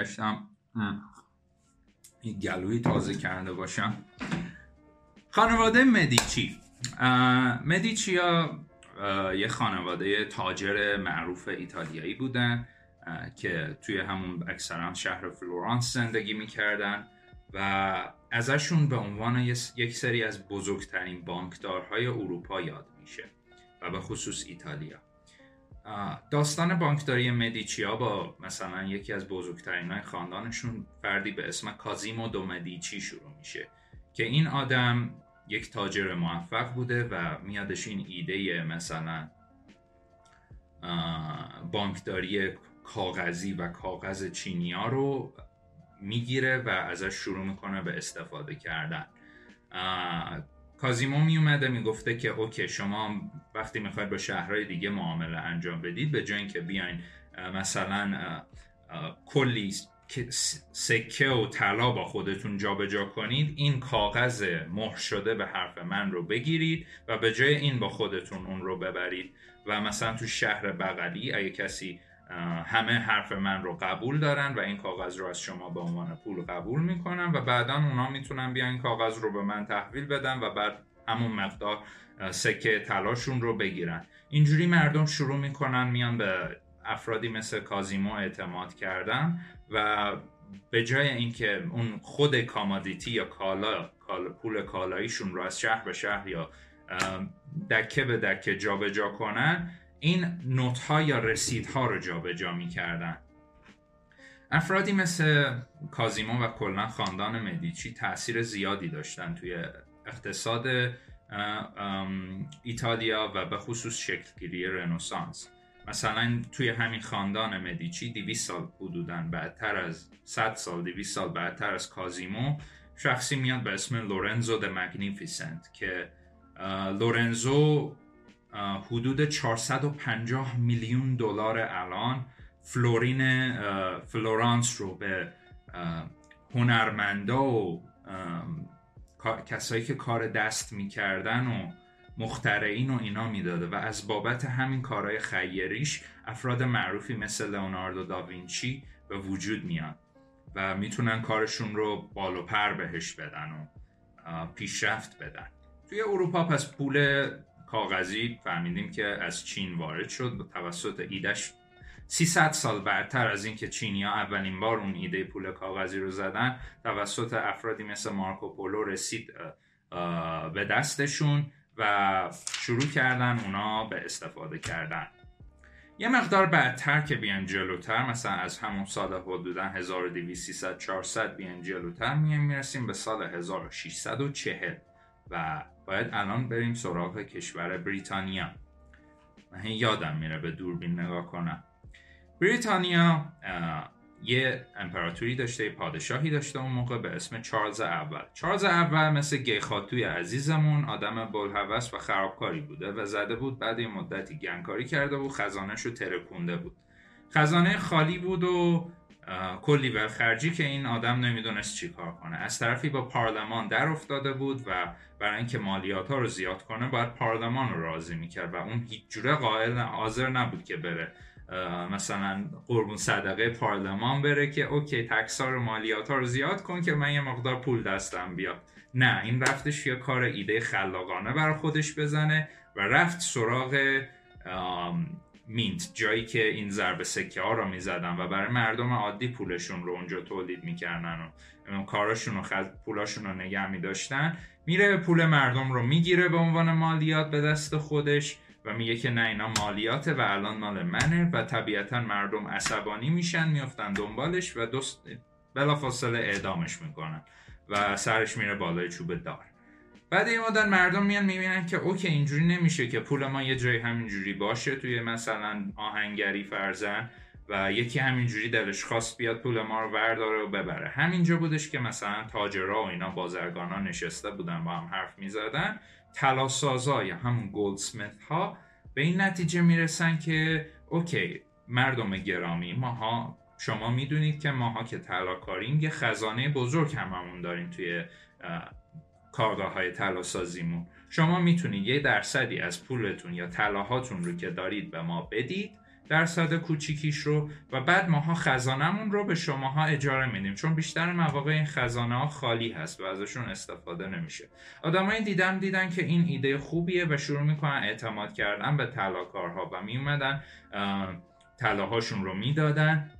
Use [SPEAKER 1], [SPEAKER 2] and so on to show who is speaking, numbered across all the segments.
[SPEAKER 1] برگشتم این گلوی تازه کرده باشم. خانواده مدیچی. مدیچی ها یه خانواده تاجر معروف ایتالیایی بودن که توی همون اکثرا شهر فلورانس زندگی می‌کردن و ازشون به عنوان یک سری از بزرگترین بانکدارهای اروپا یاد میشه و به خصوص ایتالیا. داستان بانکداری مدیچیا با مثلا یکی از بزرگترین های خاندانشون فردی به اسم کازیمو دو مدیچی شروع میشه که این آدم یک تاجر موفق بوده و میادش این ایده مثلا بانکداری کاغذی و کاغذ چینیا رو می‌گیره و ازش شروع می‌کنه به استفاده کردن. کازیمو میومده می‌گفته که اوکی شما وقتی می‌خواید با شهرهای دیگه معامله انجام بدید به جای اینکه بیاین مثلا کلی سکه و طلا با خودتون جابجا جا کنید این کاغذ مهر شده به حرف من رو بگیرید و به جای این با خودتون اون رو ببرید. و مثلا تو شهر بغلی اگه کسی همه حرف من رو قبول دارن و این کاغذ رو از شما به عنوان پول قبول می‌کنن و بعدا اونا می‌تونن بیان کاغذ رو به من تحویل بدن و بعد همون مقدار سکه تلاشون رو بگیرن. اینجوری مردم شروع می‌کنن میان به افرادی مثل کازیمو اعتماد کردن و به جای اینکه اون خود کامادیتی یا کالا, پول کالاییشون رو از شهر به شهر یا دکه به دکه جابجا جا کنن این نوت ها یا رسید ها رو جابجا می‌کردن. افرادی مثل کازیمو و کلا خاندان مدیچی تاثیر زیادی داشتن توی اقتصاد ایتالیا و به خصوص شکلگیری رنسانس مثلا توی همین خاندان مدیچی 200 سال حدودا بعدتر از 100 سال 200 سال بعدتر از کازیمو شخصی میاد به اسم لورنزو the Magnificent که لورنزو حدود 450 میلیون دلار الان فلورین فلورانس رو به هنرمندا و کسایی که کار دست می‌کردن و مخترعین و اینا می‌داده و از بابت همین کارهای خیریش افراد معروفی مثل لئوناردو داوینچی به وجود میان و می‌تونن کارشون رو بالو پر بهش بدن و پیشرفت بدن. توی اروپا پس پول کاغذی فهمیدیم که از چین وارد شد توسط ایدش 300 سال بعدتر از اینکه چینیا اولین بار اون ایده پول کاغذی رو زدن توسط افرادی مثل مارکوپولو رسید به دستشون و شروع کردن اونا به استفاده کردن. یه مقدار بعدتر که بیان جلوتر مثلا از همون سال حدودا 1200 400 بیان جلوتر میایم می‌رسیم به سال 1640 و باید الان بریم سراغ کشور بریتانیا. من یادم میره به دوربین نگاه کنم. بریتانیا یه امپراتوری داشته پادشاهی داشته اون موقع به اسم چارلز اول. چارلز اول مثل گیخاتوی عزیزمون آدم بلحوث و خرابکاری بوده و زده بود بعد یه مدتی گنگکاری کرده بود خزانش رو ترکونده بود. خزانه خالی بود و کلی ولخرجی که این آدم نمی‌دونست چی کار کنه. از طرفی با پارلمان در افتاده بود و برای اینکه مالیات ها رو زیاد کنه باید پارلمان رو راضی می‌کرد و اون هیچ جوره قائل حاضر نبود که بره مثلا قربون صدقه پارلمان بره که اوکی تکسار مالیات ها رو زیاد کن که من یه مقدار پول دستم بیاد. نه این رفتش یه کار ایده خلاقانه برای خودش بزنه و رفت سراغ مینت جایی که این ضرب سکه ها رو می‌زدن و برای مردم عادی پولشون رو اونجا تولید می‌کردن و کاراشون و پولاشون رو نگه میداشتن میره پول مردم رو می‌گیره به عنوان مالیات به دست خودش و میگه که نه اینا مالیاته و الان مال منه و طبیعتا مردم عصبانی میشن میفتن دنبالش و دوست بلافاصله اعدامش می‌کنن و سرش میره بالای چوب دار. بعد این مدت مردم میان می‌بینن که اوکی اینجوری نمیشه که پول ما یه جایی همینجوری باشه توی مثلا آهنگری فرزن و یکی همینجوری دلش خواست بیاد پول ما رو ورداره و ببره. همینجا بودش که مثلا تاجرها و اینا بازرگانا نشسته بودن با هم حرف می‌زدن. تلاسازا یا همون گلدسمیت ها به این نتیجه می‌رسن که اوکی مردم گرامی ماها شما می‌دونید که ماها که طلا یه خزانه بزرگ هممون داریم توی کارگاه های شما می‌تونید یه درصدی از پولتون یا طلاهاتون رو که دارید به ما بدید درصد کوچیکیش رو و بعد ماها خزانمون رو به شماها اجاره میدیم. چون بیشتر مواقع این خزانه ها خالی هست و ازشون استفاده نمیشه. آدمایی دیدم دیدن که این ایده خوبیه و شروع می‌کنن اعتماد کردن به طلاکارها و میومدن طلاهاشون رو می‌دادن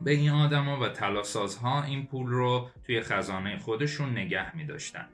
[SPEAKER 1] به این آدما و طلاسازها این پول رو توی خزانه خودشون نگه میداشتن.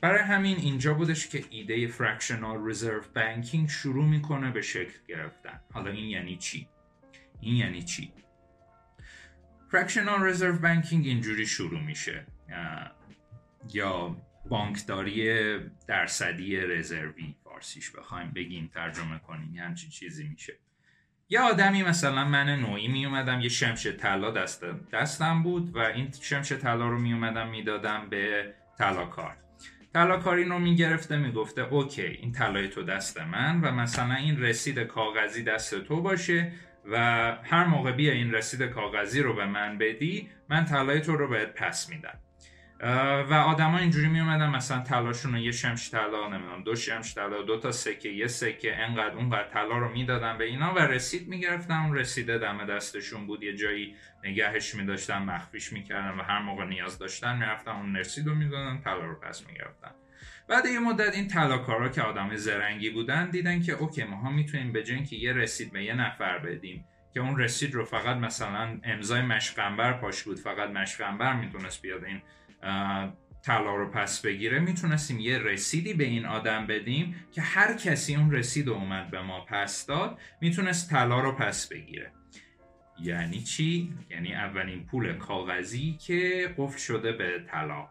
[SPEAKER 1] برای همین اینجا بودش که ایده فرکشنال رزرو بانکینگ شروع می‌کنه به شکل گرفتن. حالا این یعنی چی؟ این یعنی چی؟ fractional reserve banking اینجوری شروع میشه. یا بانکداری درصدی رزروی فارسیش بخوایم بگیم ترجمه کنیم یه همچین چیزی میشه. یه آدمی مثلا من نوعی می اومدم یه شمش طلا دست دستم بود و این شمش طلا رو می اومدم می‌دادم به طلاکار. طلاکار این رو می‌گرفته می‌گفته okay این طلای تو دست من و مثلا این رسید کاغذی دست تو باشه و هر موقع بیا این رسید کاغذی رو به من بدی من طلای تو رو بهت پس میدم. و آدما اینجوری می اومدن مثلا طلاشون رو یه شمش طلا نمی‌دونم دو شمش طلا دو تا سکه یه سکه انقدر اونقدر طلا رو می‌دادن به اینا و رسید می‌گرفتن اون رسیده دم دستشون بود یه جایی نگهش میداشتن مخفیش می‌کردن و هر موقع نیاز داشتن می‌رفتن اون رسید رو می‌دادن طلا رو پس می‌گرفتن. بعد یه مدت این طلاکارا که آدم زرنگی بودن دیدن که اوکی ما ها می‌تونیم به که یه رسید به یه نفر بدیم که اون رسید رو فقط مثلا امضای مشقنبر پاش بود فقط مشقنبر می‌تونست بیاد این طلا رو پس بگیره می‌تونستیم یه رسیدی به این آدم بدیم که هر کسی اون رسید رو اومد به ما پس داد می‌تونست طلا رو پس بگیره. یعنی چی؟ یعنی اولین پول کاغذی که قفل شده به طلا.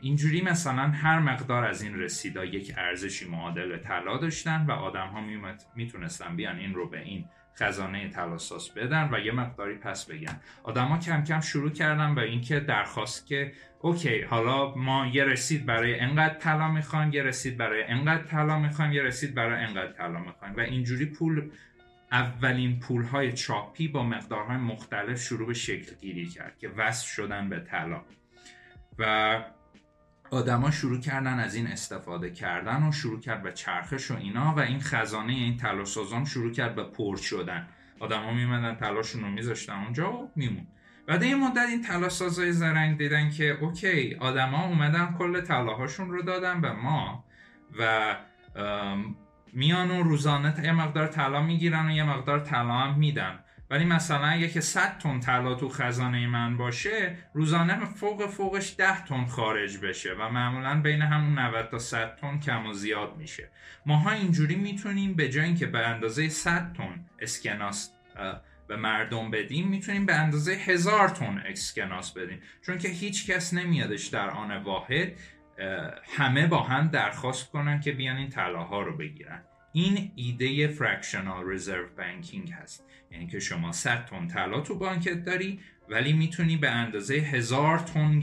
[SPEAKER 1] اینجوری مثلا هر مقدار از این رسیدا یک ارزشی معادل طلا داشتن و آدم ها می‌تونستن بیان این رو به این خزانه تلاساس بدن و یه مقداری پس بگن. آدما کم کم شروع کردن به اینکه درخواست که اوکی حالا ما یه رسید برای انقدر طلا می‌خوایم یه رسید برای انقدر طلا می‌خوایم یه رسید برای انقدر طلا می‌خوایم و اینجوری پول اولین پول های چاپی با مقدارهای مختلف شروع به شکل گیری کرد که وصل شدن به طلا. و آدما شروع کردن از این استفاده کردن و شروع کرد به چرخش و اینا و این خزانه این طلا شروع کرد به پر شدن. آدما میمدن طلاشون رو میذاشتن اونجا و میمون. بعد این مدت این طلاسازای زرنگ دیدن که اوکی آدما اومدن کل طلاهاشون رو دادن به ما و میان و روزانه یه مقدار طلا می‌گیرن و یه مقدار طلا هم میدن. ولی مثلا اگه که 100 تن طلا تو خزانه من باشه روزانه فوق فوقش 10 تن خارج بشه و معمولا بین همون 90 تا 100 تن کم و زیاد میشه. ماها اینجوری می‌تونیم به جای اینکه به اندازه 100 تن اسکناس به مردم بدیم می‌تونیم به اندازه هزار تن اسکناس بدیم. چون که هیچ کس نمیادش در آن واحد همه با هم درخواست کنن که بیان این طلاها رو بگیرن. این ایده fractional reserve banking هست. یعنی که شما 100 تن طلا تو بانکت داری ولی می‌تونی به اندازه هزار تن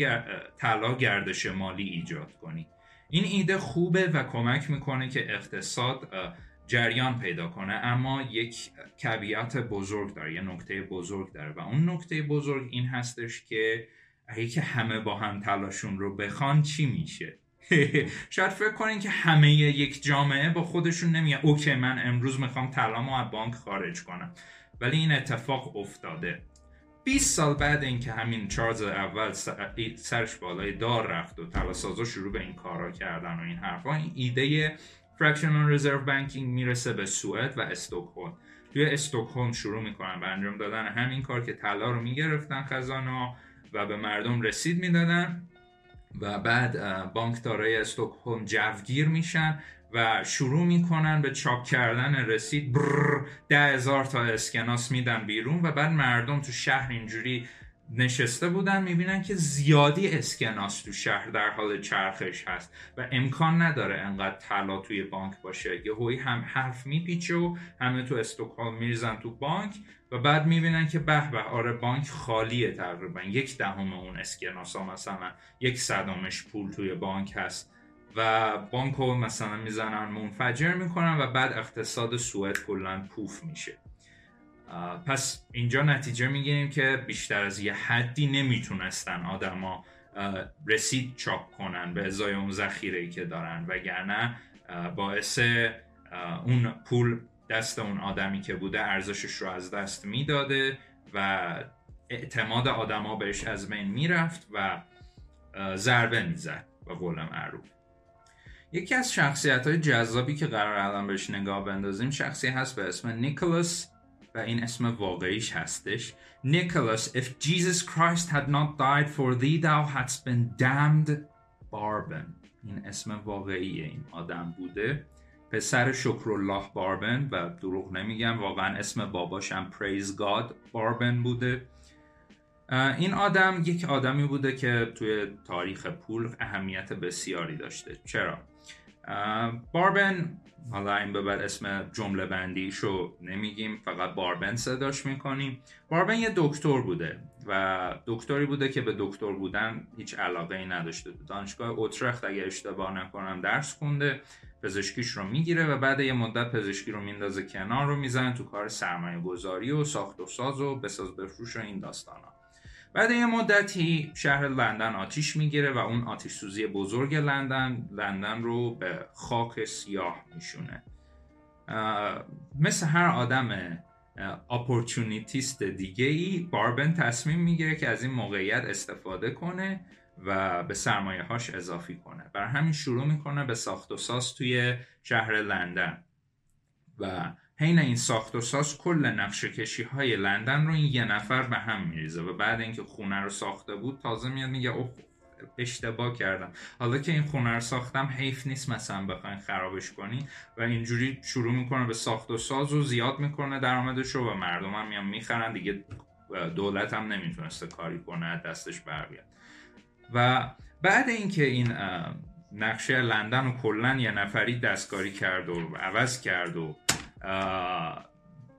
[SPEAKER 1] طلا گردش مالی ایجاد کنی. این ایده خوبه و کمک می‌کنه که اقتصاد جریان پیدا کنه اما یک کبیات بزرگ داره یه نکته بزرگ داره. و اون نکته بزرگ این هستش که اگه که همه با هم تلاشون رو بخوان چی میشه؟ شاید فکر کنین که همه یک جامعه با خودشون نمیگن اوکی من امروز می‌خوام طلامو از بانک خارج کنم. ولی این اتفاق افتاده. 20 سال بعد اینکه همین چارلز اول سرش بالای دار رفت و تلاسازا شروع به این کارا کردن و این حرفا این ایده فرکشنال رزرو بانکینگ می‌رسه به سوئد و استکهلم. توی استکهلم شروع می‌کنن به انجام دادن همین کار که طلا رو می‌گرفتن خزانه و به مردم رسید می‌دادن. و بعد بانکدارای استکهلم جوگیر میشن و شروع می‌کنن به چاپ کردن رسید ده هزار تا اسکناس میدن بیرون و بعد مردم تو شهر اینجوری نشسته بودن می‌بینن که زیادی اسکناس تو شهر در حال چرخش هست و امکان نداره انقدر طلا توی بانک باشه. یه هوی هم حرف میپیچه و همه تو استکهلم میریزن تو بانک و بعد می‌بینن که به به آره بانک خالیه تقریبا. یک دهم اون اسکناس ها مثلا یک صدامش پول توی بانک هست و بانک رو مثلا می‌زنن منفجر می‌کنن و بعد اقتصاد سوئد کلا پوف میشه. پس اینجا نتیجه می‌گیریم که بیشتر از یه حدی نمی‌تونستن آدما رسید چاپ کنن به ازای اون ذخیره که دارن. وگرنه باعث اون پول دست اون آدمی که بوده ارزشش رو از دست می‌داده و اعتماد آدما بهش از بین می‌رفت و ضربه می‌زد به قول معروف. یکی از شخصیت های جذابی که قرار الان بهش نگاه بندازیم شخصی هست به اسم نیکولاس این اسم واقعیش هستش. نیکولاس if Jesus Christ had not died for thee thou hadst been damned. Barben. این اسم واقعی این آدم بوده. پسر شکرالله باربن و دروغ نمیگم. واقعا اسم باباشم پریز گاد باربن بوده. این آدم یک آدمی بوده که توی تاریخ پول اهمیت بسیاری داشته. چرا؟ باربن حالا این به بعد اسم جمله بندیشو نمیگیم فقط باربن صداش می‌کنیم باربن یه دکتر بوده و دکتری بوده که به دکتر بودن هیچ علاقه ای نداشته دانشگاه اوترخت اگر اشتباه نکنم درس خونده پزشکیش رو می‌گیره و بعد یه مدت پزشکی رو میندازه کنار رو می‌زنه تو کار سرمایه گذاری و ساخت و ساز و بساز بفروش و این داستان ها. بعد یه مدتی شهر لندن آتیش می‌گیره و اون آتیش سوزی بزرگ لندن لندن رو به خاک سیاه میشونه. مثل هر آدم اپورتونیست دیگه ای باربن تصمیم می‌گیره که از این موقعیت استفاده کنه و به سرمایه هاش اضافه کنه. بر همین شروع می‌کنه به ساخت و ساز توی شهر لندن. و حین این ساخت و ساز کل نقشه کشی های لندن رو این یه نفر به هم میریزه و بعد اینکه خونه رو ساخته بود تازه میاد میگه اوه اشتباه کردم. حالا که این خونه رو ساختم حیف نیست مثلا بخواین خرابش کنی و اینجوری شروع می‌کنه به ساخت و ساز و زیاد می‌کنه درآمدش رو و مردم هم میان می‌خرن. دیگه دولت هم نمی‌تونسته کاری کنه دستش بر و بعد اینکه این نقشه لندن و کلا یه نفری دستکاری کرد و عوض کرد و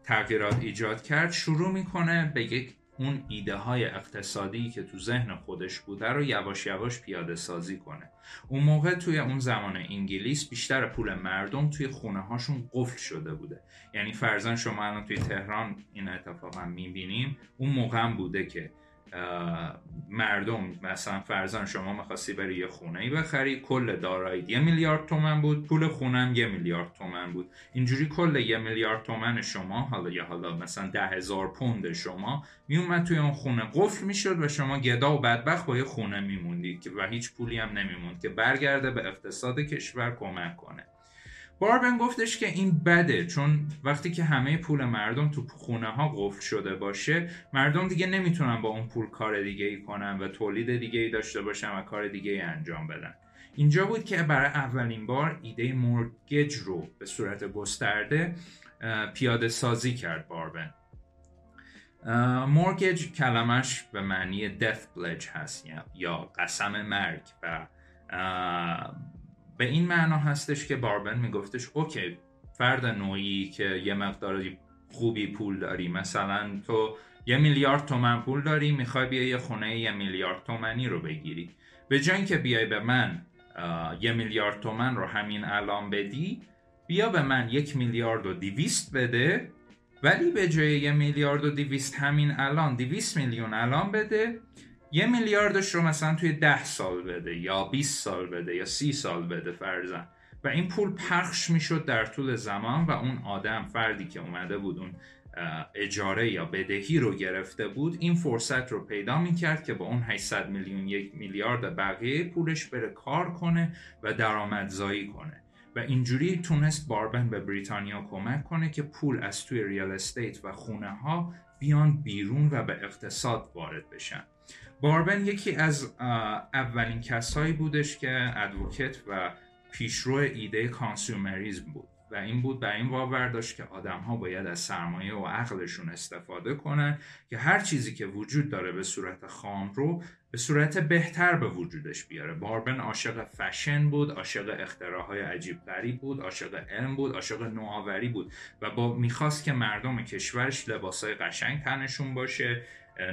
[SPEAKER 1] تغییرات ایجاد کرد شروع می‌کنه به یک اون ایده های اقتصادی که تو ذهن خودش بوده رو یواش یواش پیاده سازی کنه. اون موقع توی اون زمان انگلیس بیشتر پول مردم توی خونه هاشون قفل شده بوده. یعنی فرزن شما الان توی تهران این اتفاق هم می‌بینیم اون موقع هم بوده که مردم مثلا فرزن شما می‌خواستی بری یه خونه ای بخری کل دارایی یه میلیارد تومن بود پول خونم یه میلیارد تومن بود. اینجوری کل یه میلیارد تومن شما حالا یا حالا مثلا ده هزار پوند شما میومد توی اون خونه قفل می‌شد و شما گدا و بدبخت با یه خونه میموندید و هیچ پولی هم نمیموند که برگرده به اقتصاد کشور کمک کنه. باربن گفتش که این بده چون وقتی که همه پول مردم تو خونه ها قفل شده باشه مردم دیگه نمی‌تونن با اون پول کار دیگه ای کنن و تولید دیگه ای داشته باشن و کار دیگه ای انجام بدن. اینجا بود که برای اولین بار ایده مورگج رو به صورت گسترده پیاده سازی کرد باربن مورگج کلمش به معنی death pledge هست یا قسم مرگ و به این معنا هستش که باربن میگفتش اوکی فرد نوعی که یه مقدار خوبی پول داری مثلا تو یه میلیارد تومن پول داری می‌خوای بیا یه خونه یه میلیارد تومنی رو بگیری. به جای که بیای به من یه میلیارد تومن رو همین الان بدی بیا به من یک میلیارد و دیویست بده ولی به جای یه میلیارد و دیویست همین الان دیویست میلیون الان بده. یه میلیاردش رو مثلا توی ده سال بده یا 20 سال بده یا سی سال بده فرزن. و این پول پخش می‌شد در طول زمان و اون آدم فردی که اومده بود اون اجاره یا بدهی رو گرفته بود این فرصت رو پیدا می‌کرد که با اون 800 میلیون یک میلیارد بقیه پولش بره کار کنه و درآمدزایی کنه. و اینجوری تونست باربن به بریتانیا کمک کنه که پول از توی ریال استیت و خونه ها بیان بیرون و به اقتصاد وارد بشن. باربن یکی از اولین کسایی بودش که ادوکت و پیشرو ایده کانسومریزم بود. و این بود بر این باور داشت که آدم ها باید از سرمایه و عقلشون استفاده کنن که هر چیزی که وجود داره به صورت خام رو به صورت بهتر به وجودش بیاره. باربن عاشق فشن بود عاشق اختراعهای عجیب غریب بود عاشق علم بود عاشق نوآوری بود و با می‌خواست که مردم کشورش لباسای قشنگ تنشون باشه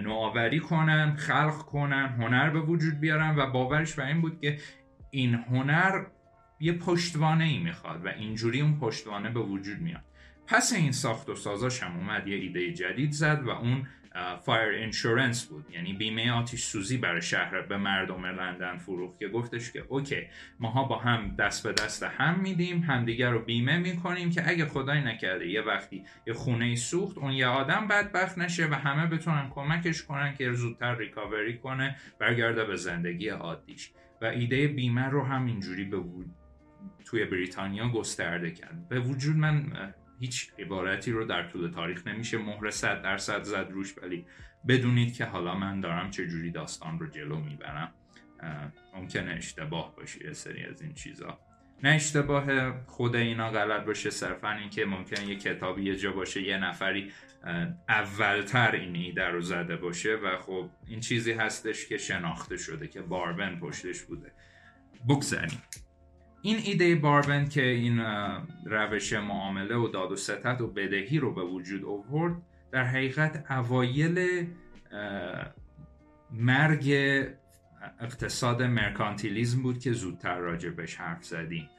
[SPEAKER 1] نوآوری کنن خلق کنن هنر به وجود بیارن و باورش بر این بود که این هنر یه پشتوانه ای می‌خواد و اینجوری اون پشتوانه به وجود میاد. پس این ساخت و سازاش هم اومد یه ایده جدید زد و اون fire insurance بود. یعنی بیمه آتیش سوزی برای شهر به مردم لندن فروخت که گفتش که okay ماها با هم دست به دست هم میدیم همدیگر رو بیمه می‌کنیم که اگه خدای نکرده یه وقتی یه خونه سوخت اون یه آدم بدبخت نشه و همه بتونن کمکش کنن که زودتر recovery کنه برگرده به زندگی عادیش. و ایده بیمه رو هم اینجوری به توی بریتانیا گسترده کرد. به وجود من هیچ عبارتی رو در طول تاریخ نمیشه مهر صد درصد زد روش ولی بدونید که حالا من دارم چه جوری داستان رو جلو می‌برم. ممکنه اشتباه باشه یه سری از این چیزا. نه اشتباه خود اینا غلط باشه صرفا این که ممکنه یه کتابی یه جا باشه یه نفری اولتر این ایده رو زده باشه و خب این چیزی هستش که شناخته شده که باربن پشتش بوده. بگذاریم. این ایده باربن که این روش معامله و داد و ستت و بدهی رو به وجود آورد در حقیقت اوایل مرگ اقتصاد مرکانتیلیزم بود که زودتر راجع بهش حرف زدیم.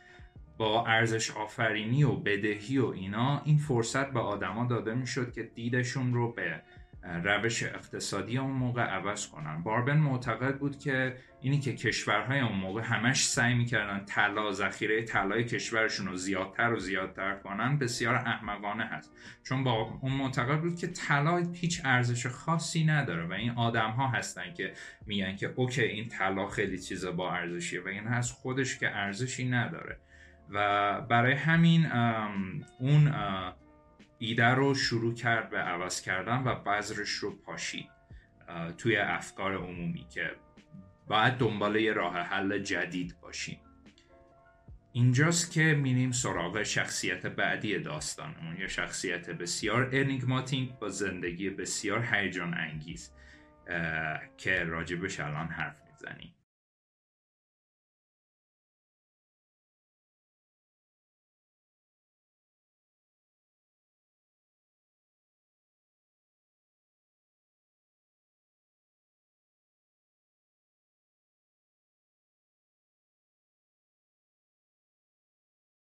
[SPEAKER 1] با ارزش آفرینی و بدهی و اینا این فرصت به آدما داده می‌شد که دیدشون رو به روش اقتصادی اون موقع عوض کنن. باربن معتقد بود که اینی که کشورهای اون موقع همش سعی می‌کردن طلا ذخیره طلای کشورشون رو زیادتر و زیادتر کنن بسیار احمقانه هست. چون با اون معتقد بود که طلا هیچ ارزش خاصی نداره و این آدم ها هستن که میگن که اوکی این طلا خیلی چیز با ارزشیه و این هست خودش که ارزشی نداره. و برای همین اون ایده رو شروع کرد به عوض کردن و بذرش رو پاشید توی افکار عمومی که باید دنبال یه راه حل جدید باشیم. اینجاست که میریم سراغ شخصیت بعدی داستانمون یه شخصیت بسیار انیگماتیک با زندگی بسیار هیجان انگیز که راجبش الان حرف می‌زنیم.